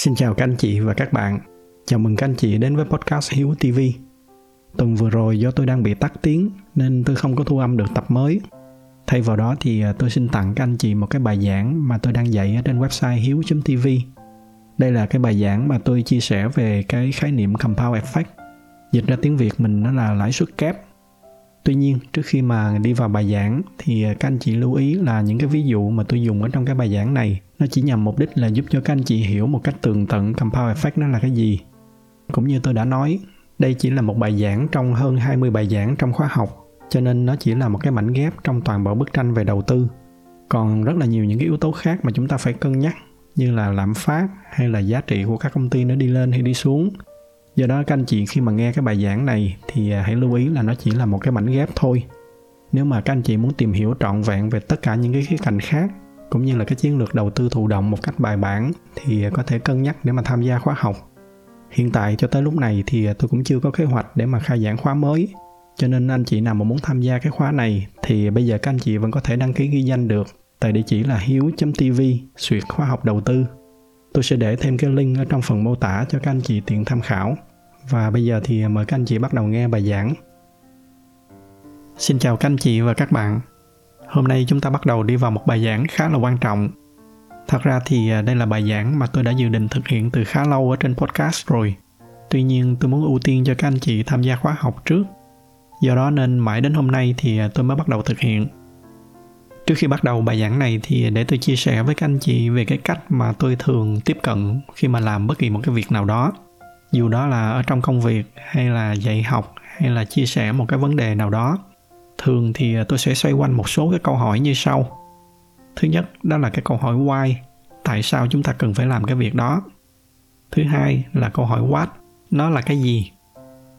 Xin chào các anh chị và các bạn. Chào mừng các anh chị đến với podcast Hiếu TV. Tuần vừa rồi do tôi đang bị tắt tiếng nên tôi không có thu âm được tập mới. Thay vào đó thì à, tôi xin tặng các anh chị một cái bài giảng mà tôi đang dạy ở trên website hiếu.tv. Đây là cái bài giảng mà tôi chia sẻ về cái khái niệm compound effect. Dịch ra tiếng Việt mình nó là lãi suất kép. Tuy nhiên, trước khi mà đi vào bài giảng thì các anh chị lưu ý là những cái ví dụ mà tôi dùng ở trong cái bài giảng này nó chỉ nhằm mục đích là giúp cho các anh chị hiểu một cách tường tận compound effect nó là cái gì. Cũng như tôi đã nói, đây chỉ là một bài giảng trong hơn 20 bài giảng trong khóa học, cho nên nó chỉ là một cái mảnh ghép trong toàn bộ bức tranh về đầu tư. Còn rất là nhiều những cái yếu tố khác mà chúng ta phải cân nhắc như là lạm phát hay là giá trị của các công ty nó đi lên hay đi xuống. Do đó, các anh chị khi mà nghe cái bài giảng này thì à, hãy lưu ý là nó chỉ là một cái mảnh ghép thôi. Nếu mà các anh chị muốn tìm hiểu trọn vẹn về tất cả những cái khía cạnh khác, cũng như là cái chiến lược đầu tư thụ động một cách bài bản, thì à, có thể cân nhắc để mà tham gia khóa học. Hiện tại cho tới lúc này thì à, tôi cũng chưa có kế hoạch để mà khai giảng khóa mới. Cho nên anh chị nào mà muốn tham gia cái khóa này thì bây giờ các anh chị vẫn có thể đăng ký ghi danh được tại địa chỉ là hiếu.tv xuyệt khóa học đầu tư tôi sẽ để thêm cái link ở trong phần mô tả cho các anh chị tiện tham khảo và bây giờ thì mời các anh chị bắt đầu nghe bài giảng xin chào các anh chị và các bạn Hôm nay chúng ta bắt đầu đi vào một bài giảng khá là quan trọng. Thật ra thì à, đây là bài giảng mà tôi đã dự định thực hiện từ khá lâu ở trên podcast rồi. Tuy nhiên, tôi muốn ưu tiên cho các anh chị tham gia khóa học trước. Do đó nên mãi đến hôm nay thì à, tôi mới bắt đầu thực hiện. Trước khi bắt đầu bài giảng này thì để tôi chia sẻ với các anh chị về cái cách mà tôi thường tiếp cận khi mà làm bất kỳ một cái việc nào đó. Dù đó là ở trong công việc, hay là dạy học, hay là chia sẻ một cái vấn đề nào đó. Thường thì tôi sẽ xoay quanh một số cái câu hỏi như sau. Thứ nhất, đó là cái câu hỏi why, tại sao chúng ta cần phải làm cái việc đó. Thứ hai là câu hỏi what, nó là cái gì.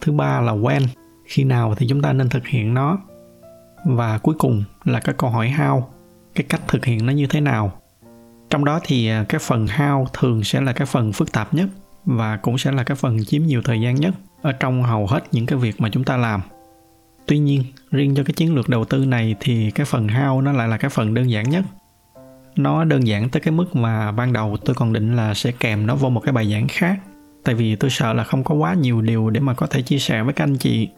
Thứ ba là when, khi nào thì chúng ta nên thực hiện nó và cuối cùng là cái câu hỏi how, cái cách thực hiện nó như thế nào. Trong đó thì à, cái phần how thường sẽ là cái phần phức tạp nhất và cũng sẽ là cái phần chiếm nhiều thời gian nhất ở trong hầu hết những cái việc mà chúng ta làm. Tuy nhiên, riêng cho cái chiến lược đầu tư này thì cái phần how nó lại là cái phần đơn giản nhất. Nó đơn giản tới cái mức mà ban đầu tôi còn định là sẽ kèm nó vô một cái bài giảng khác, tại vì tôi sợ là không có quá nhiều điều để mà có thể chia sẻ với các anh chị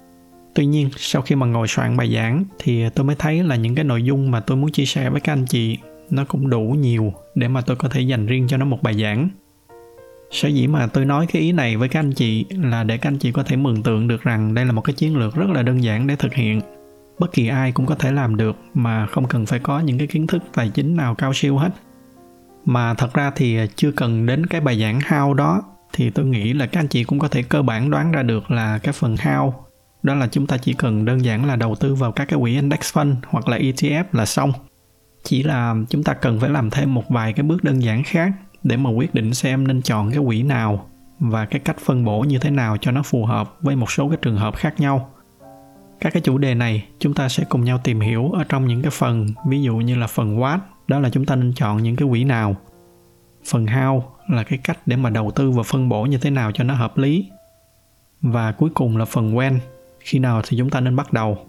tuy nhiên, sau khi mà ngồi soạn bài giảng thì tôi mới thấy là những cái nội dung mà tôi muốn chia sẻ với các anh chị, nó cũng đủ nhiều để mà tôi có thể dành riêng cho nó một bài giảng. Sở dĩ mà tôi nói cái ý này với các anh chị là để các anh chị có thể mường tượng được rằng đây là một cái chiến lược rất là đơn giản để thực hiện. Bất kỳ ai cũng có thể làm được mà không cần phải có những cái kiến thức tài chính nào cao siêu hết. Mà thật ra thì chưa cần đến cái bài giảng hao đó, thì tôi nghĩ là các anh chị cũng có thể cơ bản đoán ra được là cái phần hao đó là chúng ta chỉ cần đơn giản là đầu tư vào các cái quỹ index fund hoặc là ETF là xong. Chỉ là chúng ta cần phải làm thêm một vài cái bước đơn giản khác để mà quyết định xem nên chọn cái quỹ nào và cái cách phân bổ như thế nào cho nó phù hợp với một số cái trường hợp khác nhau. Các cái chủ đề này chúng ta sẽ cùng nhau tìm hiểu ở trong những cái phần, ví dụ như là phần what đó là chúng ta nên chọn những cái quỹ nào. Phần how là cái cách để mà đầu tư và phân bổ như thế nào cho nó hợp lý. Và cuối cùng là phần when khi nào thì chúng ta nên bắt đầu?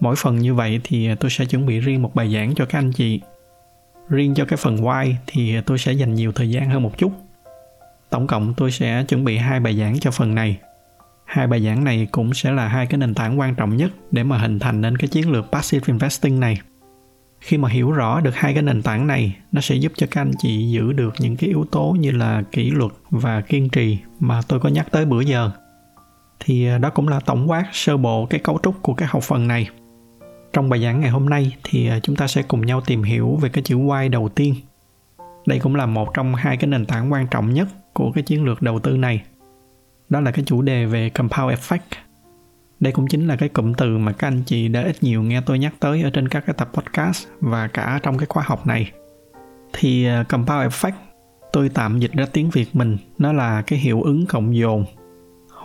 Mỗi phần như vậy thì tôi sẽ chuẩn bị riêng một bài giảng cho các anh chị. Riêng cho cái phần why thì tôi sẽ dành nhiều thời gian hơn một chút. Tổng cộng tôi sẽ chuẩn bị hai bài giảng cho phần này. Hai bài giảng này cũng sẽ là hai cái nền tảng quan trọng nhất để mà hình thành nên cái chiến lược passive investing này. Khi mà hiểu rõ được hai cái nền tảng này, nó sẽ giúp cho các anh chị giữ được những cái yếu tố như là kỷ luật và kiên trì mà tôi có nhắc tới bữa giờ thì à, đó cũng là tổng quát sơ bộ cái cấu trúc của cái học phần này trong bài giảng ngày hôm nay thì à, chúng ta sẽ cùng nhau tìm hiểu về cái chữ Y đầu tiên. Đây cũng là một trong hai cái nền tảng quan trọng nhất của cái chiến lược đầu tư này. Đó là cái chủ đề về compound effect. Đây cũng chính là cái cụm từ mà các anh chị đã ít nhiều nghe tôi nhắc tới ở trên các cái tập podcast và cả trong cái khóa học này. Thì à, compound effect, tôi tạm dịch ra tiếng Việt mình, nó là cái hiệu ứng cộng dồn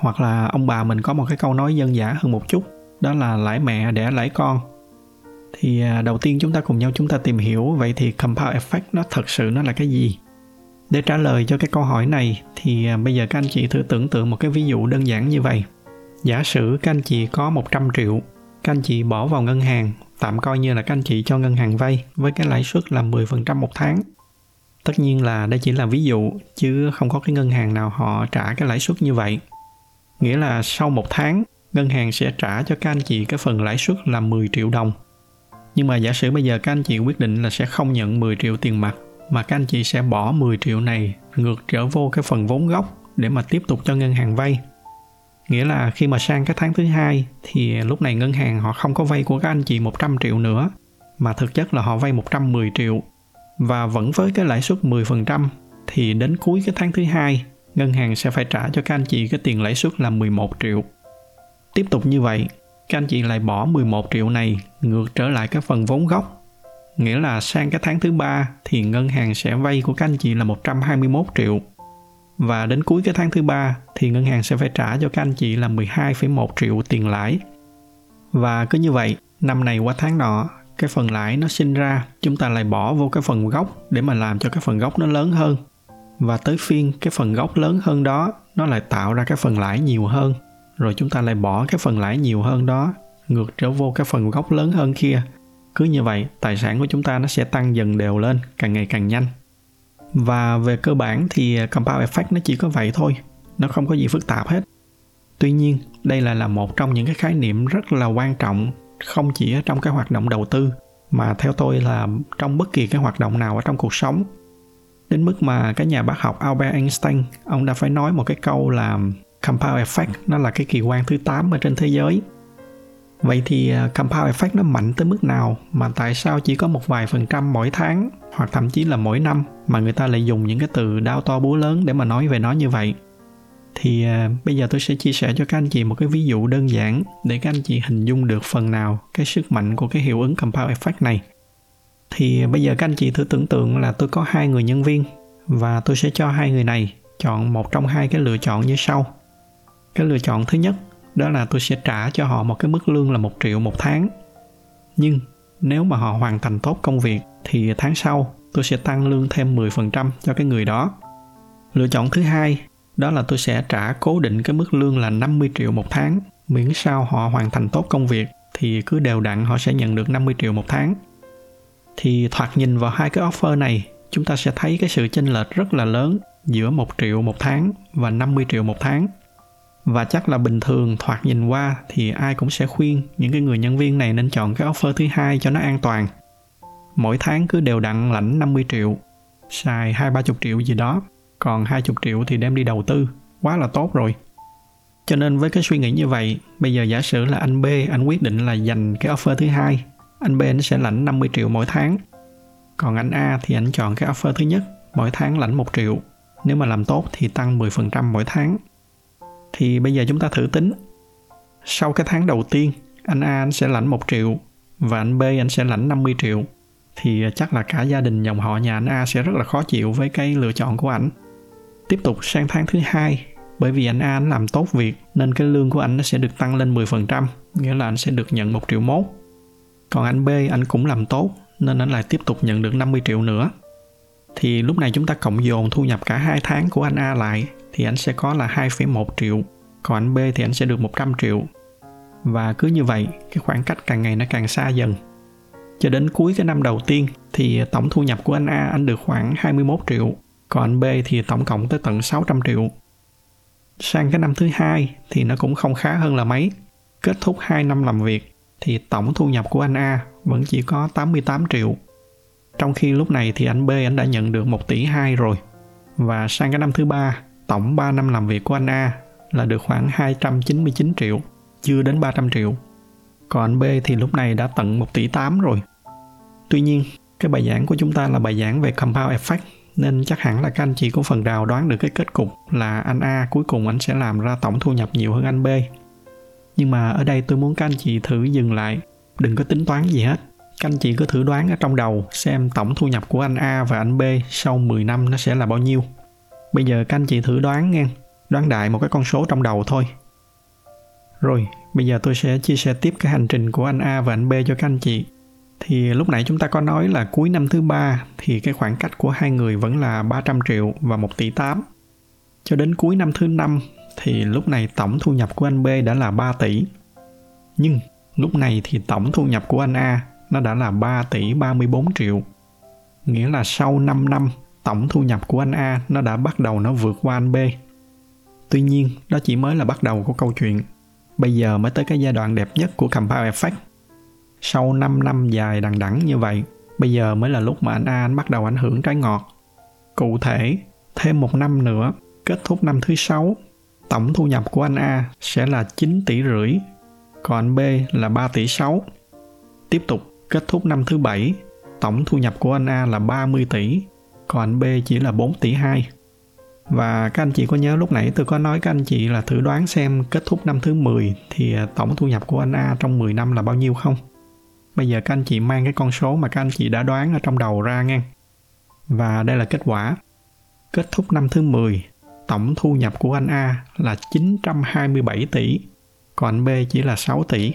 hoặc là ông bà mình có một cái câu nói dân dã hơn một chút, đó là lãi mẹ đẻ lãi con. Thì à, đầu tiên chúng ta cùng nhau chúng ta tìm hiểu, vậy thì compound effect nó thật sự nó là cái gì? Để trả lời cho cái câu hỏi này thì à, bây giờ các anh chị thử tưởng tượng một cái ví dụ đơn giản như vậy. Giả sử các anh chị có 100 triệu, các anh chị bỏ vào ngân hàng, tạm coi như là các anh chị cho ngân hàng vay với cái lãi suất là 10% một tháng. Tất nhiên là đây chỉ là ví dụ, chứ không có cái ngân hàng nào họ trả cái lãi suất như vậy. Nghĩa là sau một tháng, ngân hàng sẽ trả cho các anh chị cái phần lãi suất là 10 triệu đồng. Nhưng mà giả sử bây giờ các anh chị quyết định là sẽ không nhận 10 triệu tiền mặt mà các anh chị sẽ bỏ 10 triệu này ngược trở vô cái phần vốn gốc để mà tiếp tục cho ngân hàng vay. Nghĩa là khi mà sang cái tháng thứ hai thì lúc này ngân hàng họ không có vay của các anh chị 100 triệu nữa mà thực chất là họ vay 110 triệu và vẫn với cái lãi suất 10% thì đến cuối cái tháng thứ hai ngân hàng sẽ phải trả cho các anh chị cái tiền lãi suất là 11 triệu. Tiếp tục như vậy, các anh chị lại bỏ 11 triệu này ngược trở lại cái phần vốn gốc. Nghĩa là sang cái tháng thứ ba thì ngân hàng sẽ vay của các anh chị là 121 triệu. Và đến cuối cái tháng thứ ba thì ngân hàng sẽ phải trả cho các anh chị là 12,1 triệu tiền lãi. Và cứ như vậy, năm này qua tháng nọ, cái phần lãi nó sinh ra, chúng ta lại bỏ vô cái phần gốc để mà làm cho cái phần gốc nó lớn hơn. Và tới phiên cái phần gốc lớn hơn đó, nó lại tạo ra cái phần lãi nhiều hơn. Rồi chúng ta lại bỏ cái phần lãi nhiều hơn đó ngược trở vô cái phần gốc lớn hơn kia. Cứ như vậy tài sản của chúng ta nó sẽ tăng dần đều lên càng ngày càng nhanh. Và về cơ bản thì compound effect nó chỉ có vậy thôi nó không có gì phức tạp hết. Tuy nhiên đây là là một trong những cái khái niệm rất là quan trọng không chỉ trong cái hoạt động đầu tư mà theo tôi là trong bất kỳ cái hoạt động nào ở trong cuộc sống đến mức mà cái nhà bác học Albert Einstein, ông đã phải nói một cái câu là compound effect nó là cái kỳ quan thứ 8 ở trên thế giới. Vậy thì à, compound effect nó mạnh tới mức nào? Mà tại sao chỉ có một vài phần trăm mỗi tháng, hoặc thậm chí là mỗi năm, mà người ta lại dùng những cái từ đau to búa lớn để mà nói về nó như vậy? Thì à, bây giờ tôi sẽ chia sẻ cho các anh chị một cái ví dụ đơn giản để các anh chị hình dung được phần nào cái sức mạnh của cái hiệu ứng compound effect này thì bây giờ các anh chị thử tưởng tượng là tôi có hai người nhân viên và tôi sẽ cho hai người này chọn một trong hai cái lựa chọn như sau cái lựa chọn thứ nhất, đó là tôi sẽ trả cho họ một cái mức lương là một triệu một tháng nhưng nếu mà họ hoàn thành tốt công việc thì tháng sau tôi sẽ tăng lương thêm 10% cho cái người đó. Lựa chọn thứ hai, đó là tôi sẽ trả cố định cái mức lương là 50 triệu một tháng miễn sao họ hoàn thành tốt công việc thì cứ đều đặn họ sẽ nhận được 50 triệu một tháng. Thì thoạt nhìn vào hai cái offer này, chúng ta sẽ thấy cái sự chênh lệch rất là lớn giữa 1 triệu một tháng và 50 triệu một tháng. Và chắc là bình thường thoạt nhìn qua thì ai cũng sẽ khuyên những cái người nhân viên này nên chọn cái offer thứ hai cho nó an toàn. Mỗi tháng cứ đều đặn lãnh 50 triệu, xài hai, ba chục triệu gì đó, còn hai chục triệu thì đem đi đầu tư. Quá là tốt rồi. Cho nên với cái suy nghĩ như vậy, bây giờ giả sử là anh B, anh quyết định là dành cái offer thứ hai anh B anh sẽ lãnh 50 triệu mỗi tháng. Còn anh A thì anh chọn cái offer thứ nhất mỗi tháng lãnh 1 triệu. Nếu mà làm tốt thì tăng 10% mỗi tháng. Thì bây giờ chúng ta thử tính. Sau cái tháng đầu tiên anh A anh sẽ lãnh 1 triệu và anh B anh sẽ lãnh 50 triệu. Thì à, chắc là cả gia đình dòng họ nhà anh A sẽ rất là khó chịu với cái lựa chọn của anh. Tiếp tục sang tháng thứ hai, bởi vì anh A anh làm tốt việc nên cái lương của anh nó sẽ được tăng lên 10%, nghĩa là anh sẽ được nhận 1 triệu mốt. Còn anh B anh cũng làm tốt nên anh lại tiếp tục nhận được 50 triệu nữa. Thì lúc này chúng ta cộng dồn thu nhập cả hai tháng của anh A lại thì anh sẽ có là 2,1 triệu, còn anh B thì anh sẽ được 100 triệu. Và cứ như vậy, cái khoảng cách càng ngày nó càng xa dần. Cho đến cuối cái năm đầu tiên thì tổng thu nhập của anh A anh được khoảng 21 triệu, còn anh B thì tổng cộng tới tận 600 triệu. Sang cái năm thứ hai thì nó cũng không khá hơn là mấy. Kết thúc 2 năm làm việc thì tổng thu nhập của anh A vẫn chỉ có 88 triệu. Trong khi lúc này thì anh B anh đã nhận được 1 tỷ 2 rồi. Và sang cái năm thứ ba tổng 3 năm làm việc của anh A là được khoảng 299 triệu, chưa đến 300 triệu. Còn anh B thì lúc này đã tận 1 tỷ 8 rồi. Tuy nhiên, cái bài giảng của chúng ta là bài giảng về compound effect nên chắc hẳn là các anh chị có phần nào đoán được cái kết cục là anh A cuối cùng anh sẽ làm ra tổng thu nhập nhiều hơn anh B. Nhưng mà ở đây tôi muốn các anh chị thử dừng lại, đừng có tính toán gì hết. Các anh chị cứ thử đoán ở trong đầu xem tổng thu nhập của anh A và anh B sau 10 năm nó sẽ là bao nhiêu. Bây giờ các anh chị thử đoán nghe, đoán đại một cái con số trong đầu thôi. Rồi, bây giờ tôi sẽ chia sẻ tiếp cái hành trình của anh A và anh B cho các anh chị. Thì lúc nãy chúng ta có nói là cuối năm thứ ba thì cái khoảng cách của hai người vẫn là 300 triệu và 1 tỷ 8. Cho đến cuối năm thứ năm thì lúc này tổng thu nhập của anh B đã là 3 tỷ. Nhưng lúc này thì tổng thu nhập của anh A nó đã là 3 tỷ 34 triệu. Nghĩa là sau 5 năm tổng thu nhập của anh A nó đã bắt đầu nó vượt qua anh B. Tuy nhiên, đó chỉ mới là bắt đầu của câu chuyện. Bây giờ mới tới cái giai đoạn đẹp nhất của compound effect. Sau 5 năm dài đằng đẵng như vậy, bây giờ mới là lúc mà anh A anh bắt đầu ảnh hưởng trái ngọt. Cụ thể, thêm một năm nữa, kết thúc năm thứ sáu, tổng thu nhập của anh A sẽ là 9 tỷ rưỡi, còn anh B là 3 tỷ 6. Tiếp tục, kết thúc năm thứ bảy, tổng thu nhập của anh A là 30 tỷ, còn anh B chỉ là 4 tỷ 2. Và các anh chị có nhớ lúc nãy tôi có nói các anh chị là thử đoán xem kết thúc năm thứ 10 thì à, tổng thu nhập của anh A trong 10 năm là bao nhiêu không? Bây giờ các anh chị mang cái con số mà các anh chị đã đoán ở trong đầu ra nghe. Và đây là kết quả. Kết thúc năm thứ 10, tổng thu nhập của anh A là 927 tỷ, còn anh B chỉ là 6 tỷ.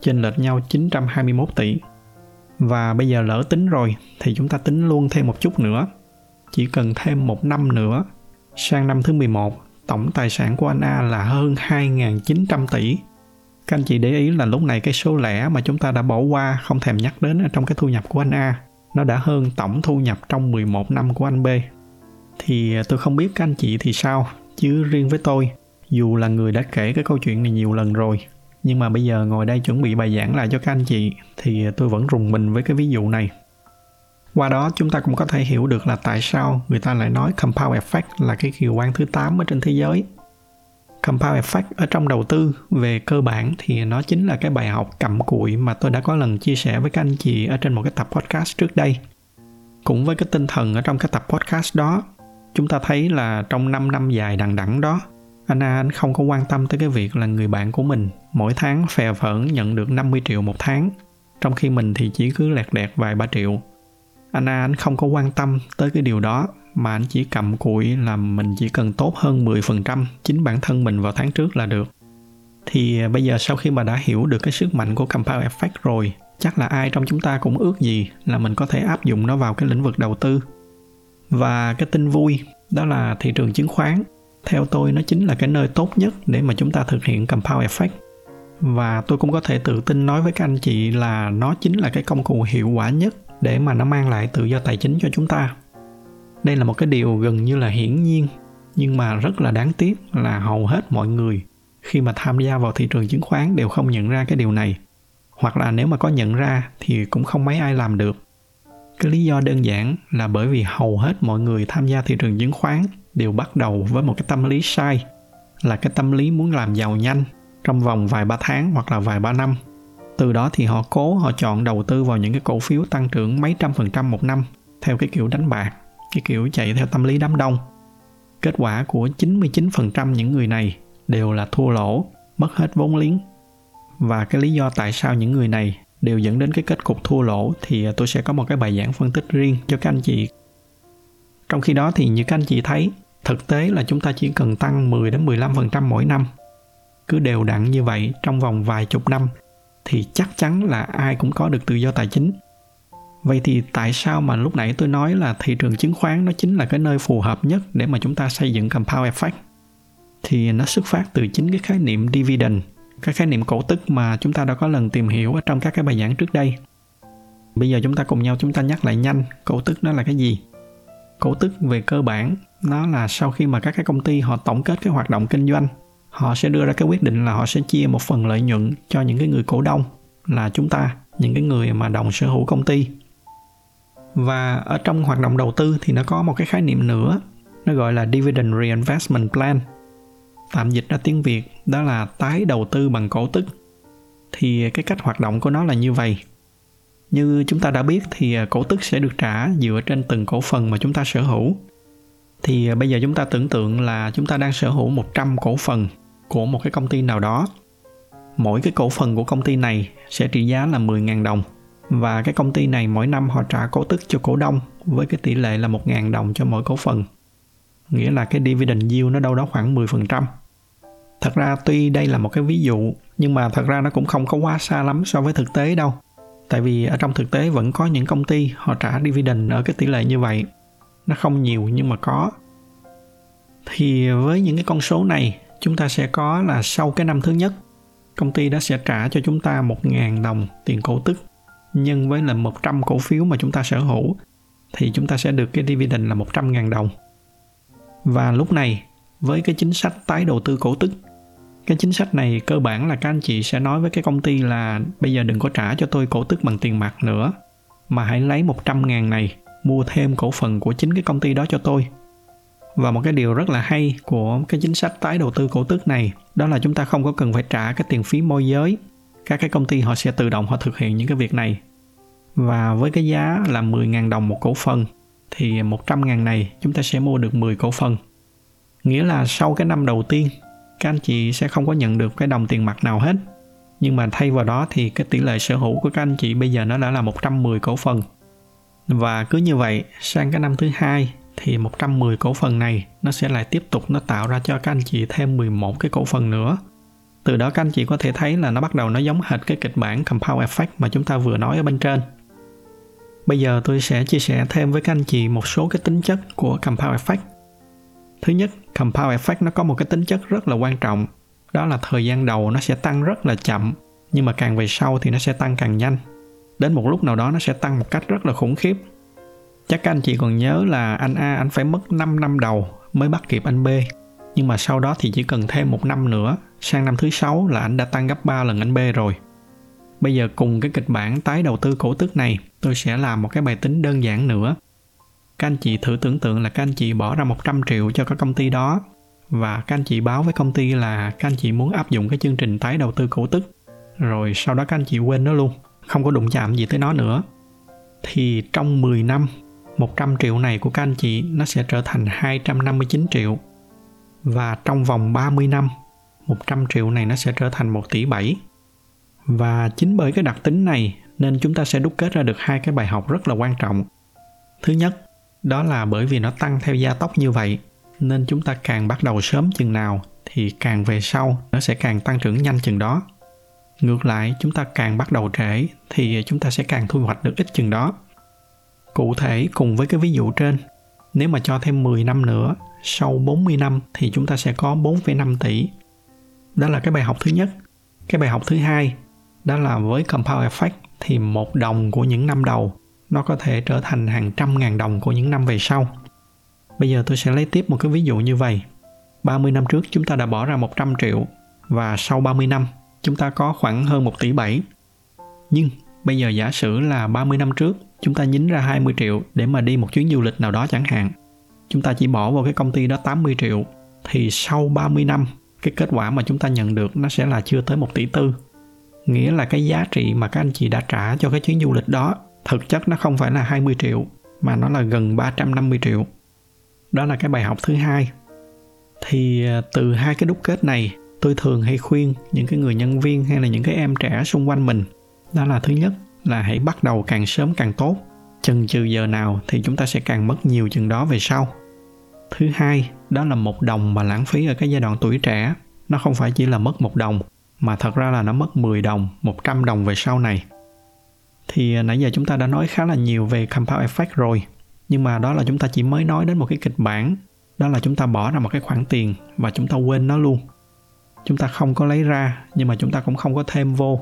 Chênh lệch nhau 921 tỷ. Và bây giờ lỡ tính rồi thì chúng ta tính luôn thêm một chút nữa. Chỉ cần thêm một năm nữa, sang năm thứ 11, tổng tài sản của anh A là hơn 2.900 tỷ. Các anh chị để ý là lúc này cái số lẻ mà chúng ta đã bỏ qua không thèm nhắc đến ở trong cái thu nhập của anh A, nó đã hơn tổng thu nhập trong 11 năm của anh B. Thì à, tôi không biết các anh chị thì sao, chứ riêng với tôi, dù là người đã kể cái câu chuyện này nhiều lần rồi, nhưng mà bây giờ ngồi đây chuẩn bị bài giảng lại cho các anh chị thì à, tôi vẫn rùng mình với cái ví dụ này qua đó chúng ta cũng có thể hiểu được là tại sao người ta lại nói compound effect là cái kỳ quan thứ 8 ở trên thế giới. Compound effect ở trong đầu tư về cơ bản thì nó chính là cái bài học cặm cụi mà tôi đã có lần chia sẻ với các anh chị ở trên một cái tập podcast trước đây. Cũng với cái tinh thần ở trong cái tập podcast đó, chúng ta thấy là trong 5 năm dài đằng đẵng đó, Anna anh không có quan tâm tới cái việc là người bạn của mình mỗi tháng phè phởn nhận được 50 triệu một tháng, trong khi mình thì chỉ cứ lẹt đẹt vài ba triệu Anna anh không có quan tâm tới cái điều đó mà anh chỉ cầm cụi là mình chỉ cần tốt hơn 10% chính bản thân mình vào tháng trước là được. Thì à, bây giờ sau khi mà đã hiểu được cái sức mạnh của compound effect rồi, chắc là ai trong chúng ta cũng ước gì là mình có thể áp dụng nó vào cái lĩnh vực đầu tư. Và cái tin vui, đó là thị trường chứng khoán. Theo tôi, nó chính là cái nơi tốt nhất để mà chúng ta thực hiện compound effect. Và tôi cũng có thể tự tin nói với các anh chị là nó chính là cái công cụ hiệu quả nhất để mà nó mang lại tự do tài chính cho chúng ta. Đây là một cái điều gần như là hiển nhiên, nhưng mà rất là đáng tiếc là hầu hết mọi người khi mà tham gia vào thị trường chứng khoán đều không nhận ra cái điều này. Hoặc là nếu mà có nhận ra thì cũng không mấy ai làm được cái lý do đơn giản là bởi vì hầu hết mọi người tham gia thị trường chứng khoán đều bắt đầu với một cái tâm lý sai, là cái tâm lý muốn làm giàu nhanh trong vòng vài ba tháng hoặc là vài ba năm. Từ đó thì họ cố họ chọn đầu tư vào những cái cổ phiếu tăng trưởng mấy trăm phần trăm một năm theo cái kiểu đánh bạc, cái kiểu chạy theo tâm lý đám đông. Kết quả của 99% những người này đều là thua lỗ, mất hết vốn liếng. Và cái lý do tại sao những người này đều dẫn đến cái kết cục thua lỗ thì à, tôi sẽ có một cái bài giảng phân tích riêng cho các anh chị. Trong khi đó thì như các anh chị thấy, thực tế là chúng ta chỉ cần tăng 10 đến 15% mỗi năm. Cứ đều đặn như vậy trong vòng vài chục năm thì chắc chắn là ai cũng có được tự do tài chính. Vậy thì tại sao mà lúc nãy tôi nói là thị trường chứng khoán nó chính là cái nơi phù hợp nhất để mà chúng ta xây dựng compound effect? Thì nó xuất phát từ chính cái khái niệm dividend cái khái niệm cổ tức mà chúng ta đã có lần tìm hiểu ở trong các cái bài giảng trước đây. Bây giờ chúng ta cùng nhau chúng ta nhắc lại nhanh, cổ tức nó là cái gì? Cổ tức về cơ bản, nó là sau khi mà các cái công ty họ tổng kết cái hoạt động kinh doanh, họ sẽ đưa ra cái quyết định là họ sẽ chia một phần lợi nhuận cho những cái người cổ đông là chúng ta, những cái người mà đồng sở hữu công ty. Và ở trong hoạt động đầu tư thì nó có một cái khái niệm nữa, nó gọi là dividend reinvestment plan tạm dịch ra tiếng việt, đó là tái đầu tư bằng cổ tức. Thì cái cách hoạt động của nó là như vậy. Như chúng ta đã biết thì à, cổ tức sẽ được trả dựa trên từng cổ phần mà chúng ta sở hữu. Thì à, bây giờ chúng ta tưởng tượng là chúng ta đang sở hữu 100 cổ phần của một cái công ty nào đó. Mỗi cái cổ phần của công ty này sẽ trị giá là 10.000 đồng. Và cái công ty này mỗi năm họ trả cổ tức cho cổ đông với cái tỷ lệ là 1.000 đồng cho mỗi cổ phần. Nghĩa là cái dividend yield nó đâu đó khoảng 10%. Thật ra tuy đây là một cái ví dụ, nhưng mà thật ra nó cũng không có quá xa lắm so với thực tế đâu. Tại vì ở trong thực tế vẫn có những công ty họ trả dividend ở cái tỷ lệ như vậy. Nó không nhiều nhưng mà có. Thì với những cái con số này, chúng ta sẽ có là sau cái năm thứ nhất, công ty đó sẽ trả cho chúng ta 1.000 đồng tiền cổ tức nhân với là 100 cổ phiếu mà chúng ta sở hữu, thì chúng ta sẽ được cái dividend là 100.000 đồng. Và lúc này, với cái chính sách tái đầu tư cổ tức cái chính sách này cơ bản là các anh chị sẽ nói với cái công ty là bây giờ đừng có trả cho tôi cổ tức bằng tiền mặt nữa, mà hãy lấy 100 ngàn này mua thêm cổ phần của chính cái công ty đó cho tôi. Và một cái điều rất là hay của cái chính sách tái đầu tư cổ tức này, đó là chúng ta không có cần phải trả cái tiền phí môi giới. Các cái công ty họ sẽ tự động họ thực hiện những cái việc này. Và với cái giá là 10.000 đồng một cổ phần, thì 100 ngàn này chúng ta sẽ mua được 10 cổ phần. Nghĩa là sau cái năm đầu tiên các anh chị sẽ không có nhận được cái đồng tiền mặt nào hết. Nhưng mà thay vào đó thì cái tỷ lệ sở hữu của các anh chị bây giờ nó đã là 110 cổ phần. Và cứ như vậy, sang cái năm thứ hai thì 110 cổ phần này nó sẽ lại tiếp tục nó tạo ra cho các anh chị thêm 11 cái cổ phần nữa. Từ đó các anh chị có thể thấy là nó bắt đầu nó giống hệt cái kịch bản compound effect mà chúng ta vừa nói ở bên trên. Bây giờ tôi sẽ chia sẻ thêm với các anh chị một số cái tính chất của compound effect. Thứ nhất, compound effect nó có một cái tính chất rất là quan trọng, đó là thời gian đầu nó sẽ tăng rất là chậm, nhưng mà càng về sau thì nó sẽ tăng càng nhanh. Đến một lúc nào đó nó sẽ tăng một cách rất là khủng khiếp. Chắc các anh chị còn nhớ là anh A anh phải mất 5 năm đầu mới bắt kịp anh B. Nhưng mà sau đó thì chỉ cần thêm một năm nữa, sang năm thứ sáu là anh đã tăng gấp 3 lần anh B rồi. Bây giờ cùng cái kịch bản tái đầu tư cổ tức này, tôi sẽ làm một cái bài tính đơn giản nữa. Các anh chị thử tưởng tượng là các anh chị bỏ ra 100 triệu cho cái công ty đó. Và các anh chị báo với công ty là các anh chị muốn áp dụng cái chương trình tái đầu tư cổ tức. Rồi sau đó các anh chị quên nó luôn. Không có đụng chạm gì tới nó nữa. Thì trong 10 năm 100 triệu này của các anh chị nó sẽ trở thành 259 triệu. Và trong vòng 30 năm 100 triệu này nó sẽ trở thành 1 tỷ 7 và chính bởi cái đặc tính này nên chúng ta sẽ đúc kết ra được hai cái bài học rất là quan trọng. Thứ nhất, đó là bởi vì nó tăng theo gia tốc như vậy nên chúng ta càng bắt đầu sớm chừng nào thì càng về sau nó sẽ càng tăng trưởng nhanh chừng đó. Ngược lại, chúng ta càng bắt đầu trễ thì chúng ta sẽ càng thu hoạch được ít chừng đó. Cụ thể cùng với cái ví dụ trên, nếu mà cho thêm 10 năm nữa, sau 40 năm thì chúng ta sẽ có 4,5 tỷ. Đó là cái bài học thứ nhất. Cái bài học thứ hai đó là với compound effect thì một đồng của những năm đầu nó có thể trở thành hàng trăm ngàn đồng của những năm về sau. Bây giờ tôi sẽ lấy tiếp một cái ví dụ như vậy. 30 năm trước chúng ta đã bỏ ra 100 triệu và sau 30 năm, chúng ta có khoảng hơn 1 tỷ 7. Nhưng bây giờ giả sử là 30 năm trước, chúng ta nhính ra 20 triệu để mà đi một chuyến du lịch nào đó chẳng hạn. Chúng ta chỉ bỏ vào cái công ty đó 80 triệu, thì sau 30 năm, cái kết quả mà chúng ta nhận được nó sẽ là chưa tới 1 tỷ tư nghĩa là cái giá trị mà các anh chị đã trả cho cái chuyến du lịch đó thực chất nó không phải là 20 triệu mà nó là gần 350 triệu. Đó là cái bài học thứ hai. Thì à, từ hai cái đúc kết này, tôi thường hay khuyên những cái người nhân viên hay là những cái em trẻ xung quanh mình đó là thứ nhất là hãy bắt đầu càng sớm càng tốt chừng chừ giờ nào thì chúng ta sẽ càng mất nhiều chừng đó về sau thứ hai đó là một đồng mà lãng phí ở cái giai đoạn tuổi trẻ nó không phải chỉ là mất một đồng mà thật ra là nó mất 10 đồng, 100 đồng về sau này. Thì à, nãy giờ chúng ta đã nói khá là nhiều về compound effect rồi, nhưng mà đó là chúng ta chỉ mới nói đến một cái kịch bản, đó là chúng ta bỏ ra một cái khoản tiền và chúng ta quên nó luôn. Chúng ta không có lấy ra nhưng mà chúng ta cũng không có thêm vô.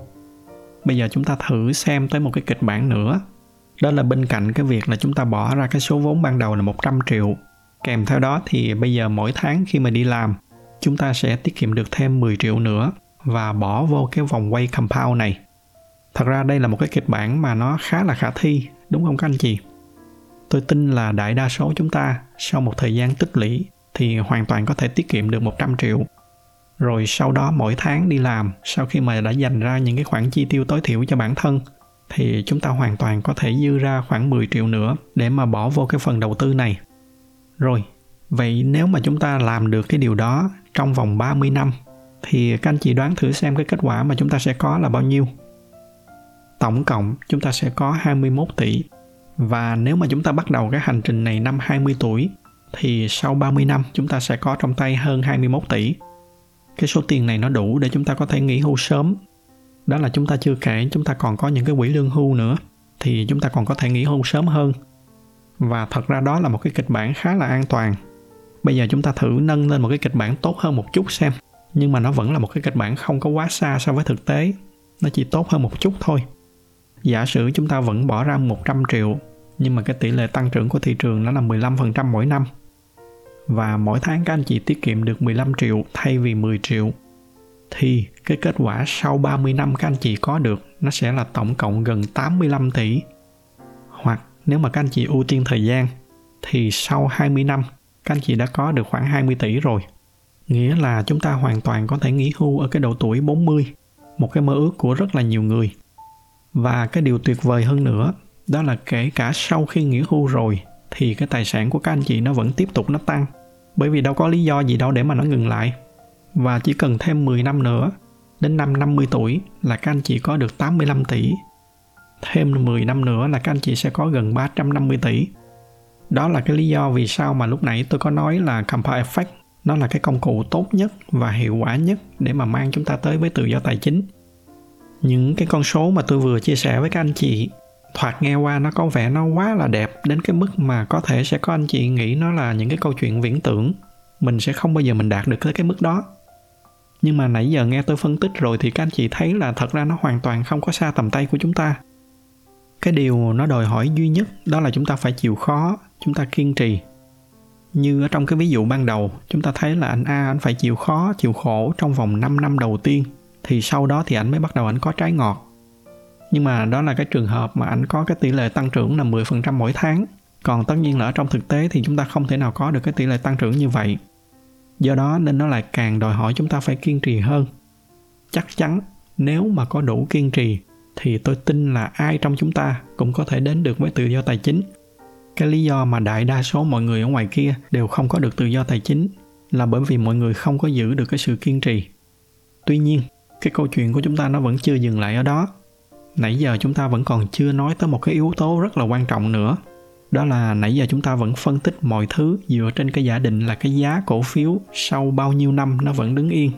Bây giờ chúng ta thử xem tới một cái kịch bản nữa. Đó là bên cạnh cái việc là chúng ta bỏ ra cái số vốn ban đầu là 100 triệu. Kèm theo đó thì bây giờ mỗi tháng khi mà đi làm, chúng ta sẽ tiết kiệm được thêm 10 triệu nữa và bỏ vô cái vòng quay compound này. Thật ra đây là một cái kịch bản mà nó khá là khả thi, đúng không các anh chị? Tôi tin là đại đa số chúng ta sau một thời gian tích lũy thì hoàn toàn có thể tiết kiệm được 100 triệu. Rồi sau đó mỗi tháng đi làm, sau khi mà đã dành ra những cái khoản chi tiêu tối thiểu cho bản thân thì chúng ta hoàn toàn có thể dư ra khoảng 10 triệu nữa để mà bỏ vô cái phần đầu tư này. Rồi, vậy nếu mà chúng ta làm được cái điều đó trong vòng 30 năm thì các anh chị đoán thử xem cái kết quả mà chúng ta sẽ có là bao nhiêu. Tổng cộng chúng ta sẽ có 21 tỷ. Và nếu mà chúng ta bắt đầu cái hành trình này năm 20 tuổi, thì sau 30 năm chúng ta sẽ có trong tay hơn 21 tỷ. Cái số tiền này nó đủ để chúng ta có thể nghỉ hưu sớm. Đó là chúng ta chưa kể, chúng ta còn có những cái quỹ lương hưu nữa, thì chúng ta còn có thể nghỉ hưu sớm hơn. Và thật ra đó là một cái kịch bản khá là an toàn. Bây giờ chúng ta thử nâng lên một cái kịch bản tốt hơn một chút xem, nhưng mà nó vẫn là một cái kịch bản không có quá xa so với thực tế nó chỉ tốt hơn một chút thôi giả sử chúng ta vẫn bỏ ra 100 triệu nhưng mà cái tỷ lệ tăng trưởng của thị trường nó là 15% mỗi năm. Và mỗi tháng các anh chị tiết kiệm được 15 triệu thay vì 10 triệu thì cái kết quả sau 30 năm các anh chị có được nó sẽ là tổng cộng gần 85 tỷ. Hoặc nếu mà các anh chị ưu tiên thời gian thì sau 20 năm các anh chị đã có được khoảng 20 tỷ rồi. Nghĩa là chúng ta hoàn toàn có thể nghỉ hưu ở cái độ tuổi 40, một cái mơ ước của rất là nhiều người. Và cái điều tuyệt vời hơn nữa, đó là kể cả sau khi nghỉ hưu rồi thì cái tài sản của các anh chị nó vẫn tiếp tục nó tăng. Bởi vì đâu có lý do gì đâu để mà nó ngừng lại. Và chỉ cần thêm 10 năm nữa, đến năm 50 tuổi là các anh chị có được 85 tỷ. Thêm 10 năm nữa là các anh chị sẽ có gần 350 tỷ đó là cái lý do vì sao mà lúc nãy tôi có nói là compound effect nó là cái công cụ tốt nhất và hiệu quả nhất để mà mang chúng ta tới với tự do tài chính những cái con số mà tôi vừa chia sẻ với các anh chị, thoạt nghe qua nó có vẻ nó quá là đẹp đến cái mức mà có thể sẽ có anh chị nghĩ nó là những cái câu chuyện viễn tưởng. Mình sẽ không bao giờ mình đạt được tới cái mức đó. Nhưng mà nãy giờ nghe tôi phân tích rồi thì các anh chị thấy là thật ra nó hoàn toàn không có xa tầm tay của chúng ta. Cái điều nó đòi hỏi duy nhất đó là chúng ta phải chịu khó, chúng ta kiên trì. Như ở trong cái ví dụ ban đầu, chúng ta thấy là anh A, anh phải chịu khó, chịu khổ trong vòng 5 năm đầu tiên thì sau đó thì anh mới bắt đầu anh có trái ngọt. Nhưng mà đó là cái trường hợp mà anh có cái tỷ lệ tăng trưởng là 10% mỗi tháng. Còn tất nhiên là ở trong thực tế thì chúng ta không thể nào có được cái tỷ lệ tăng trưởng như vậy. Do đó nên nó lại càng đòi hỏi chúng ta phải kiên trì hơn. Chắc chắn nếu mà có đủ kiên trì thì tôi tin là ai trong chúng ta cũng có thể đến được với tự do tài chính. Cái lý do mà đại đa số mọi người ở ngoài kia đều không có được tự do tài chính là bởi vì mọi người không có giữ được cái sự kiên trì. Tuy nhiên cái câu chuyện của chúng ta nó vẫn chưa dừng lại ở đó. Nãy giờ chúng ta vẫn còn chưa nói tới một cái yếu tố rất là quan trọng nữa. Đó là nãy giờ chúng ta vẫn phân tích mọi thứ dựa trên cái giả định là cái giá cổ phiếu sau bao nhiêu năm nó vẫn đứng yên.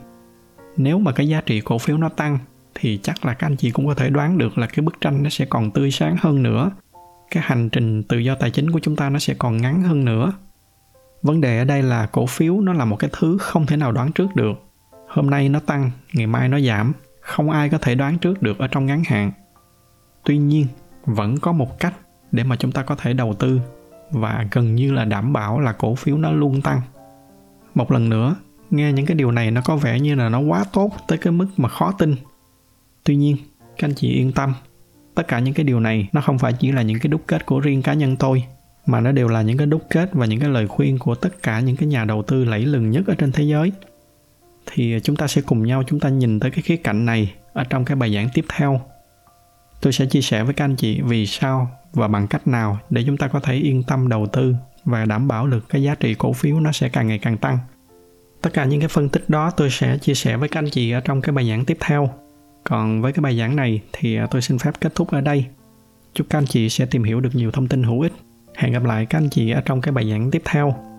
Nếu mà cái giá trị cổ phiếu nó tăng, thì chắc là các anh chị cũng có thể đoán được là cái bức tranh nó sẽ còn tươi sáng hơn nữa. Cái hành trình tự do tài chính của chúng ta nó sẽ còn ngắn hơn nữa. Vấn đề ở đây là cổ phiếu nó là một cái thứ không thể nào đoán trước được hôm nay nó tăng, ngày mai nó giảm. Không ai có thể đoán trước được ở trong ngắn hạn. Tuy nhiên, vẫn có một cách để mà chúng ta có thể đầu tư và gần như là đảm bảo là cổ phiếu nó luôn tăng. Một lần nữa, nghe những cái điều này nó có vẻ như là nó quá tốt tới cái mức mà khó tin. Tuy nhiên, các anh chị yên tâm, tất cả những cái điều này nó không phải chỉ là những cái đúc kết của riêng cá nhân tôi, mà nó đều là những cái đúc kết và những cái lời khuyên của tất cả những cái nhà đầu tư lẫy lừng nhất ở trên thế giới thì chúng ta sẽ cùng nhau chúng ta nhìn tới cái khía cạnh này ở trong cái bài giảng tiếp theo. Tôi sẽ chia sẻ với các anh chị vì sao và bằng cách nào để chúng ta có thể yên tâm đầu tư và đảm bảo được cái giá trị cổ phiếu nó sẽ càng ngày càng tăng. Tất cả những cái phân tích đó tôi sẽ chia sẻ với các anh chị ở trong cái bài giảng tiếp theo. Còn với cái bài giảng này thì à, tôi xin phép kết thúc ở đây. Chúc các anh chị sẽ tìm hiểu được nhiều thông tin hữu ích. Hẹn gặp lại các anh chị ở trong cái bài giảng tiếp theo.